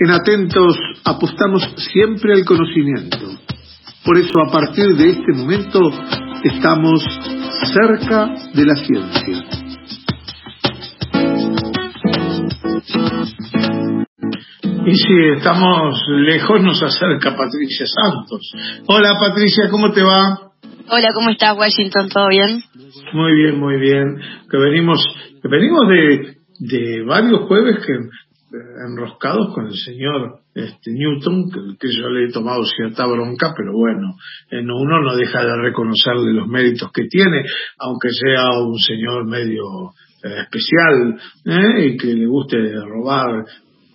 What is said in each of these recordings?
En Atentos apostamos siempre al conocimiento. Por eso a partir de este momento estamos cerca de la ciencia. Y si estamos lejos nos acerca Patricia Santos. Hola Patricia, ¿cómo te va? Hola, ¿cómo estás Washington? ¿Todo bien? Muy bien, muy bien. Que venimos, que venimos de, de varios jueves que enroscados con el señor este, Newton, que, yo le he tomado cierta bronca, pero bueno, en uno no deja de reconocerle los méritos que tiene, aunque sea un señor medio eh, especial ¿eh? y que le guste robar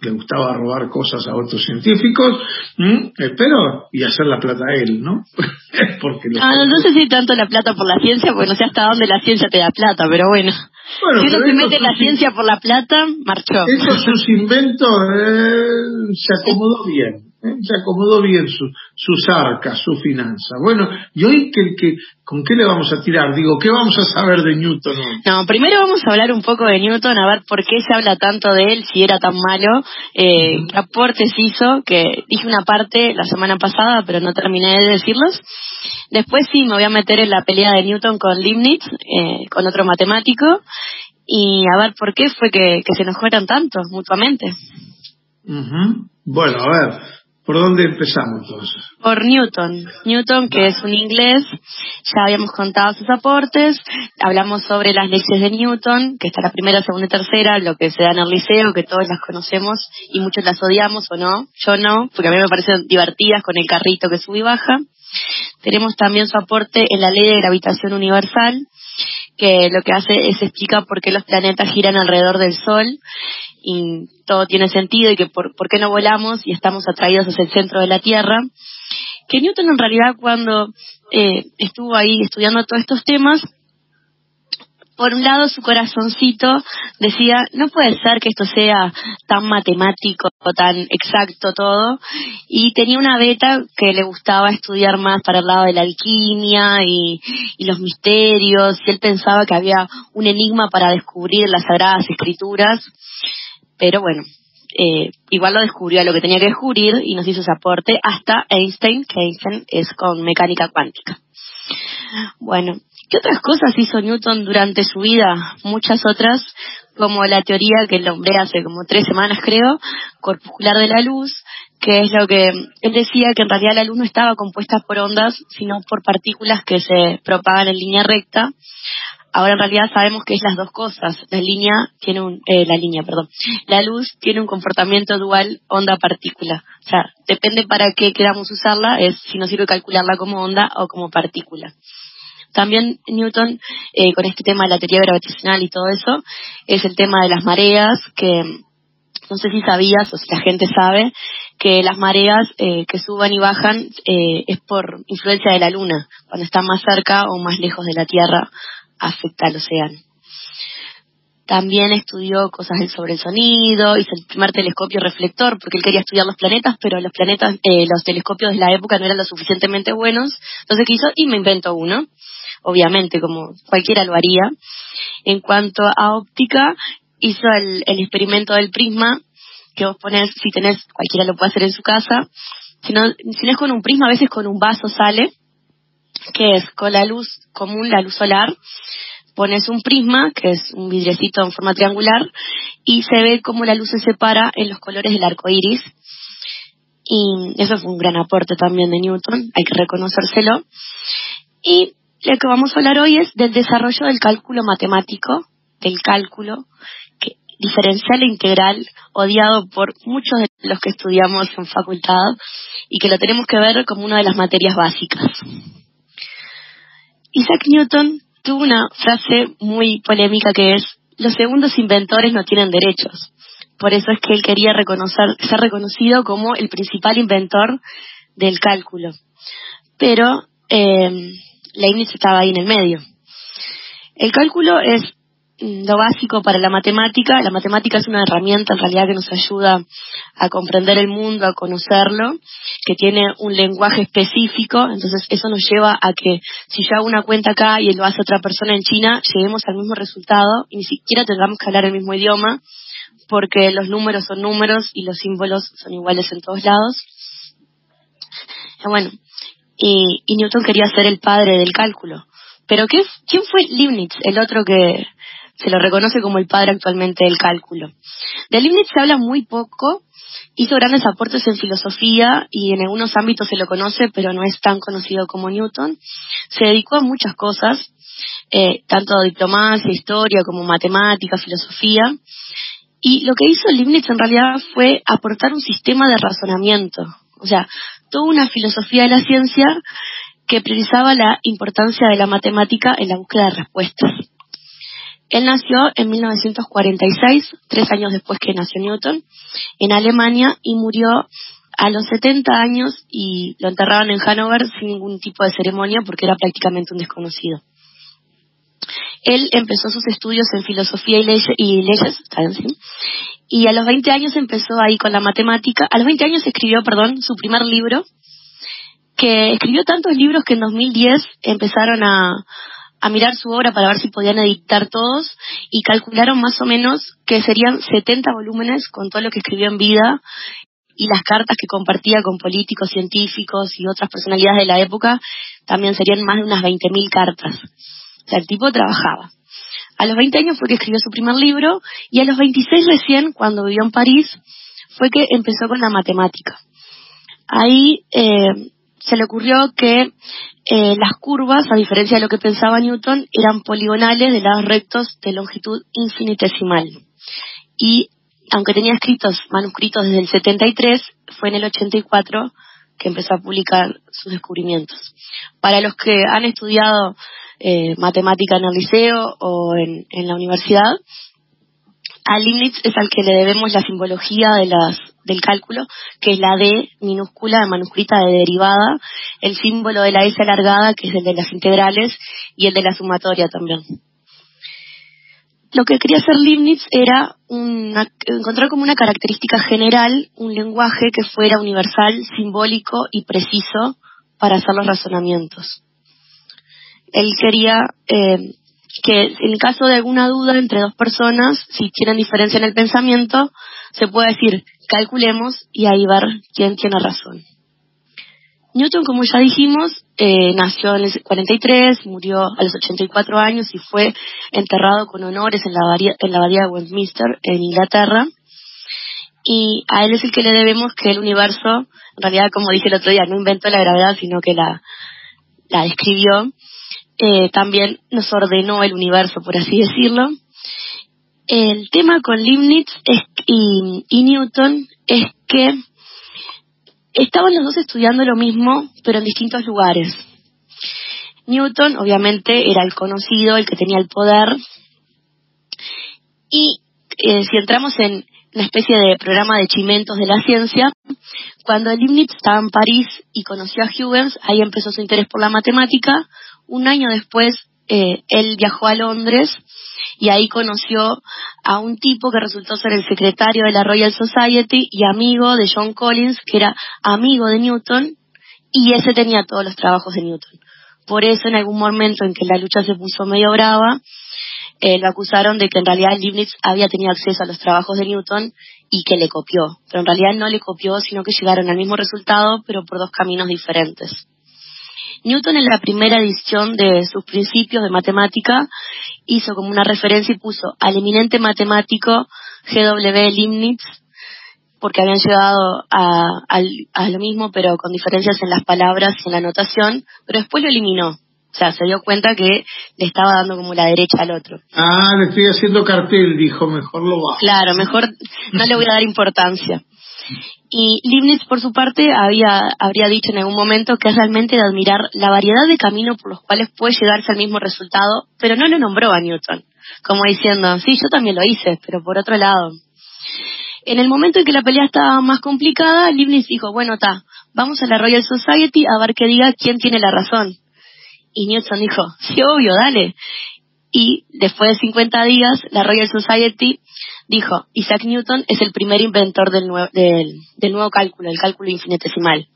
le gustaba robar cosas a otros científicos, pero y hacer la plata a él, ¿no? porque ah, no sé si tanto la plata por la ciencia, porque no sé hasta dónde la ciencia te da plata, pero bueno. Si uno se mete la ciencia por la plata, marchó. Esos sus inventos eh, se acomodó bien. ¿Eh? se acomodó bien su, sus arcas, su finanza. Bueno, ¿y hoy qué, qué, con qué le vamos a tirar? Digo, ¿qué vamos a saber de Newton No, primero vamos a hablar un poco de Newton, a ver por qué se habla tanto de él, si era tan malo, eh, qué aportes hizo, que dije una parte la semana pasada, pero no terminé de decirlos. Después sí, me voy a meter en la pelea de Newton con Leibniz, eh, con otro matemático, y a ver por qué fue que, se nos fueron tanto mutuamente. Bueno, a ver, ¿Por dónde empezamos entonces? Por Newton. Newton, que es un inglés, ya habíamos contado sus aportes, hablamos sobre las leyes de Newton, que está la primera, segunda y tercera, lo que se da en el liceo, que todos las conocemos y muchos las odiamos o no, yo no, porque a mí me parecen divertidas con el carrito que sube y baja. Tenemos también su aporte en la ley de gravitación universal, que lo que hace es explicar por qué los planetas giran alrededor del Sol y todo tiene sentido y que por, qué no volamos y estamos atraídos hacia el centro de la Tierra, que Newton en realidad cuando eh, estuvo ahí estudiando todos estos temas, por un lado su corazoncito decía, no puede ser que esto sea tan matemático, tan exacto todo, y tenía una beta que le gustaba estudiar más para el lado de la alquimia y, los misterios, y él pensaba que había un enigma para descubrir las sagradas escrituras, pero bueno, eh, igual lo descubrió lo que tenía que descubrir y nos hizo ese aporte hasta Einstein, que Einstein es con mecánica cuántica. Bueno, ¿qué otras cosas hizo Newton durante su vida? Muchas otras, como la teoría que nombré hace como tres semanas creo, corpuscular de la luz, que es lo que él decía que en realidad la luz no estaba compuesta por ondas, sino por partículas que se propagan en línea recta, Ahora en realidad sabemos que es las dos cosas. La línea tiene un, eh, la línea, perdón. La luz tiene un comportamiento dual onda-partícula. O sea, depende para qué queramos usarla, es si nos sirve calcularla como onda o como partícula. También Newton, eh, con este tema de la teoría gravitacional y todo eso, es el tema de las mareas, que no sé si sabías o si la gente sabe, que las mareas eh, que suban y bajan es por influencia de la luna, cuando están más cerca o más lejos de la Tierra afecta al océano. También estudió cosas sobre el sonido, hizo el primer telescopio reflector, porque él quería estudiar los planetas, pero los planetas, eh, los telescopios de la época no eran lo suficientemente buenos. Entonces, ¿qué hizo? Y me inventó uno, obviamente, como cualquiera lo haría. En cuanto a óptica, hizo el, experimento del prisma, que vos pones, si tenés, cualquiera lo puede hacer en su casa. Si no, si no es con un prisma, a veces con un vaso sale, que es con la luz común, la luz solar, pones un prisma, que es un vidriecito en forma triangular, y se ve cómo la luz se separa en los colores del arco iris. Y eso fue un gran aporte también de Newton, hay que reconocérselo. Y lo que vamos a hablar hoy es del desarrollo del cálculo matemático, del cálculo diferencial e integral, odiado por muchos de los que estudiamos en facultad y que lo tenemos que ver como una de las materias básicas. Isaac Newton tuvo una frase muy polémica que es, los segundos inventores no tienen derechos. Por eso es que él quería reconocer, ser reconocido como el principal inventor del cálculo. Pero eh, Leibniz estaba ahí en el medio. El cálculo es lo básico para la matemática. La matemática es una herramienta en realidad que nos ayuda a comprender el mundo, a conocerlo, que tiene un lenguaje específico, entonces eso nos lleva a que si yo hago una cuenta acá y lo hace otra persona en China, lleguemos al mismo resultado y ni siquiera tengamos que hablar el mismo idioma, porque los números son números y los símbolos son iguales en todos lados. Bueno, y, Newton quería ser el padre del cálculo. Pero ¿qué, ¿quién fue Leibniz, el otro que se lo reconoce como el padre actualmente del cálculo? De Leibniz se habla muy poco, hizo grandes aportes en filosofía y en algunos ámbitos se lo conoce, pero no es tan conocido como Newton. Se dedicó a muchas cosas, eh, tanto diplomacia, historia, como matemática, filosofía. Y lo que hizo Leibniz en realidad fue aportar un sistema de razonamiento, o sea, toda una filosofía de la ciencia que priorizaba la importancia de la matemática en la búsqueda de respuestas. Él nació en 1946, tres años después que nació Newton, en Alemania y murió a los 70 años y lo enterraron en Hannover sin ningún tipo de ceremonia porque era prácticamente un desconocido. Él empezó sus estudios en filosofía y, leyes, y a los 20 años empezó ahí con la matemática. A los 20 años escribió, perdón, su primer libro, que escribió tantos libros que en 2010 empezaron a, a mirar su obra para ver si podían editar todos y calcularon más o menos que serían 70 volúmenes con todo lo que escribió en vida y las cartas que compartía con políticos, científicos y otras personalidades de la época también serían más de unas 20.000 cartas. O sea, el tipo trabajaba. A los 20 años fue que escribió su primer libro y a los 26 recién, cuando vivió en París, fue que empezó con la matemática. Ahí eh, se le ocurrió que eh, las curvas, a diferencia de lo que pensaba Newton, eran poligonales de lados rectos de longitud infinitesimal. Y aunque tenía escritos manuscritos desde el 73, fue en el 84 que empezó a publicar sus descubrimientos. Para los que han estudiado eh, matemática en el liceo o en, la universidad. A Leibniz es al que le debemos la simbología de las, del cálculo, que es la D minúscula de manuscrita de derivada, el símbolo de la S alargada, que es el de las integrales, y el de la sumatoria también. Lo que quería hacer Leibniz era encontrar como una característica general un lenguaje que fuera universal, simbólico y preciso para hacer los razonamientos él quería eh, que en caso de alguna duda entre dos personas, si tienen diferencia en el pensamiento, se puede decir, calculemos y ahí ver quién tiene razón. Newton, como ya dijimos, eh, nació en el 43, murió a los 84 años y fue enterrado con honores en la, en la abadía de Westminster, en Inglaterra. Y a él es el que le debemos que el universo, en realidad, como dije el otro día, no inventó la gravedad, sino que la, la describió eh, también nos ordenó el universo, por así decirlo. El tema con Leibniz y, Newton es que estaban los dos estudiando lo mismo, pero en distintos lugares. Newton, obviamente, era el conocido, el que tenía el poder. Y eh, si entramos en una especie de programa de chimentos de la ciencia, cuando Leibniz estaba en París y conoció a Huygens, ahí empezó su interés por la matemática, un año después eh, él viajó a Londres y ahí conoció a un tipo que resultó ser el secretario de la Royal Society y amigo de John Collins, que era amigo de Newton, y ese tenía todos los trabajos de Newton. Por eso, en algún momento en que la lucha se puso medio brava, eh, lo acusaron de que en realidad Leibniz había tenido acceso a los trabajos de Newton y que le copió. Pero en realidad no le copió, sino que llegaron al mismo resultado, pero por dos caminos diferentes. Newton en la primera edición de sus principios de matemática hizo como una referencia y puso al eminente matemático G.W. Leibniz, porque habían llegado a, lo mismo, pero con diferencias en las palabras y en la notación, pero después lo eliminó. O sea, se dio cuenta que le estaba dando como la derecha al otro. Ah, le estoy haciendo cartel, dijo, mejor lo bajo. Claro, mejor no le voy a dar importancia. Y Leibniz, por su parte, había, habría dicho en algún momento que es realmente de admirar la variedad de caminos por los cuales puede llegarse al mismo resultado, pero no lo nombró a Newton, como diciendo, sí, yo también lo hice, pero por otro lado. En el momento en que la pelea estaba más complicada, Leibniz dijo, bueno, ta, vamos a la Royal Society a ver que diga quién tiene la razón. Y Newton dijo, sí, obvio, dale. Y después de 50 días, la Royal Society dijo, Isaac Newton es el primer inventor del, del, nuevo cálculo, el cálculo infinitesimal.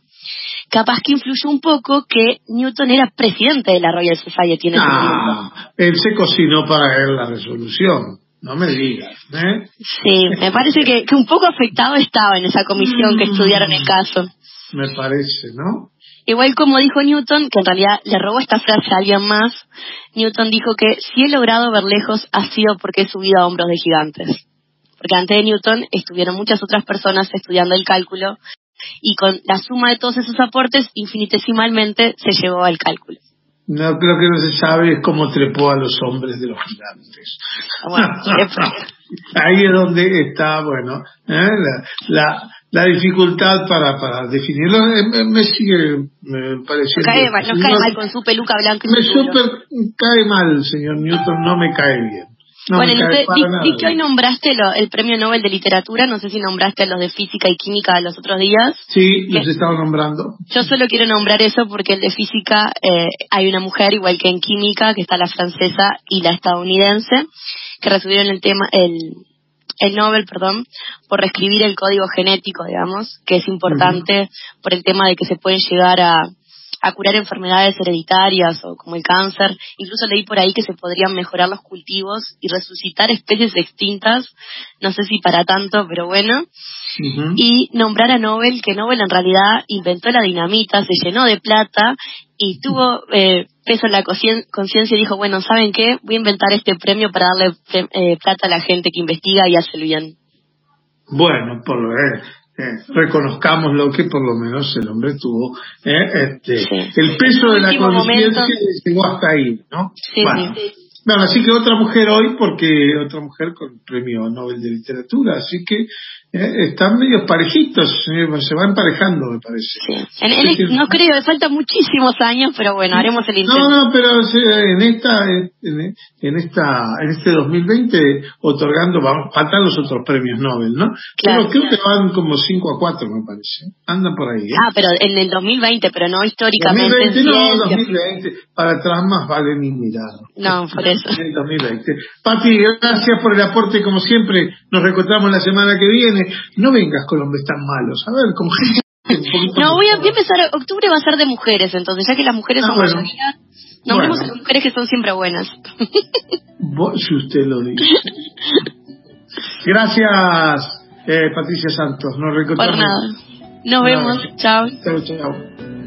Capaz que influyó un poco que Newton era presidente de la Royal Society en ese ah, Él se cocinó para él la resolución. No me digas, ¿eh? Sí, me parece que, que un poco afectado estaba en esa comisión que estudiaron el caso. Me parece, ¿no? Igual como dijo Newton, que en realidad le robó esta frase a alguien más, Newton dijo que si he logrado ver lejos ha sido porque he subido a hombros de gigantes. Porque antes de Newton estuvieron muchas otras personas estudiando el cálculo y con la suma de todos esos aportes infinitesimalmente se llevó al cálculo. No, creo que no se sabe cómo trepó a los hombres de los gigantes. Bueno, Ahí es donde está, bueno, ¿eh? la, la, dificultad para, para definirlo. Me, sigue me pareciendo... cae mal, no cae mal con su peluca blanca. Me super cae mal, señor Newton, no me cae bien. No bueno, di, que hoy nombraste lo- el premio Nobel de Literatura, no sé si nombraste a los de Física y Química los otros días. Sí, los ¿Qué? estaba nombrando. Yo solo quiero nombrar eso porque el de Física eh, hay una mujer, igual que en Química, que está la francesa y la estadounidense, que recibieron el tema, el, el Nobel, perdón, por reescribir el código genético, digamos, que es importante por el tema de que se pueden llegar a, a curar enfermedades hereditarias o como el cáncer. Incluso leí por ahí que se podrían mejorar los cultivos y resucitar especies extintas. No sé si para tanto, pero bueno. Y nombrar a Nobel, que Nobel en realidad inventó la dinamita, se llenó de plata y tuvo eh, peso en la concien- conciencia y dijo, bueno, ¿saben qué? Voy a inventar este premio para darle eh, plata a la gente que investiga y hace el bien. Bueno, por lo eh, eh, reconozcamos lo que por lo menos el hombre tuvo. eh, este, Sí. El peso de la conciencia llegó hasta ahí, ¿no? Sí, Bueno. sí. Bueno, así que otra mujer hoy, porque otra mujer con premio Nobel de Literatura, así que eh, están medio parejitos, eh, se van emparejando, me parece. Sí. En- en- sí. no creo, faltan muchísimos años, pero bueno, haremos el intento. No, no, pero en esta, en, en esta, en este 2020 otorgando, vamos, faltan los otros premios Nobel, ¿no? Claro. Pero creo que van como 5 a 4, me parece. Andan por ahí, ¿eh? Ah, pero en el 2020, pero no históricamente. 2020, en no, ciencia. 2020. Para atrás más vale ni mirar. No, por eso. En el 2020. Pati, gracias por el aporte, como siempre. Nos reencontramos la semana que viene. No vengas con hombres tan malos. A ver, gente poquito No, voy a, voy a mejor. empezar, octubre va a ser de mujeres, entonces, ya que las mujeres Ah, son bueno. mayoría, nombremos Bueno. a las mujeres que son siempre buenas. Si usted lo dice. Gracias, eh, Patricia Santos. Nos Por reencontramos. nada. Nos vemos. Chao. Chao, chao.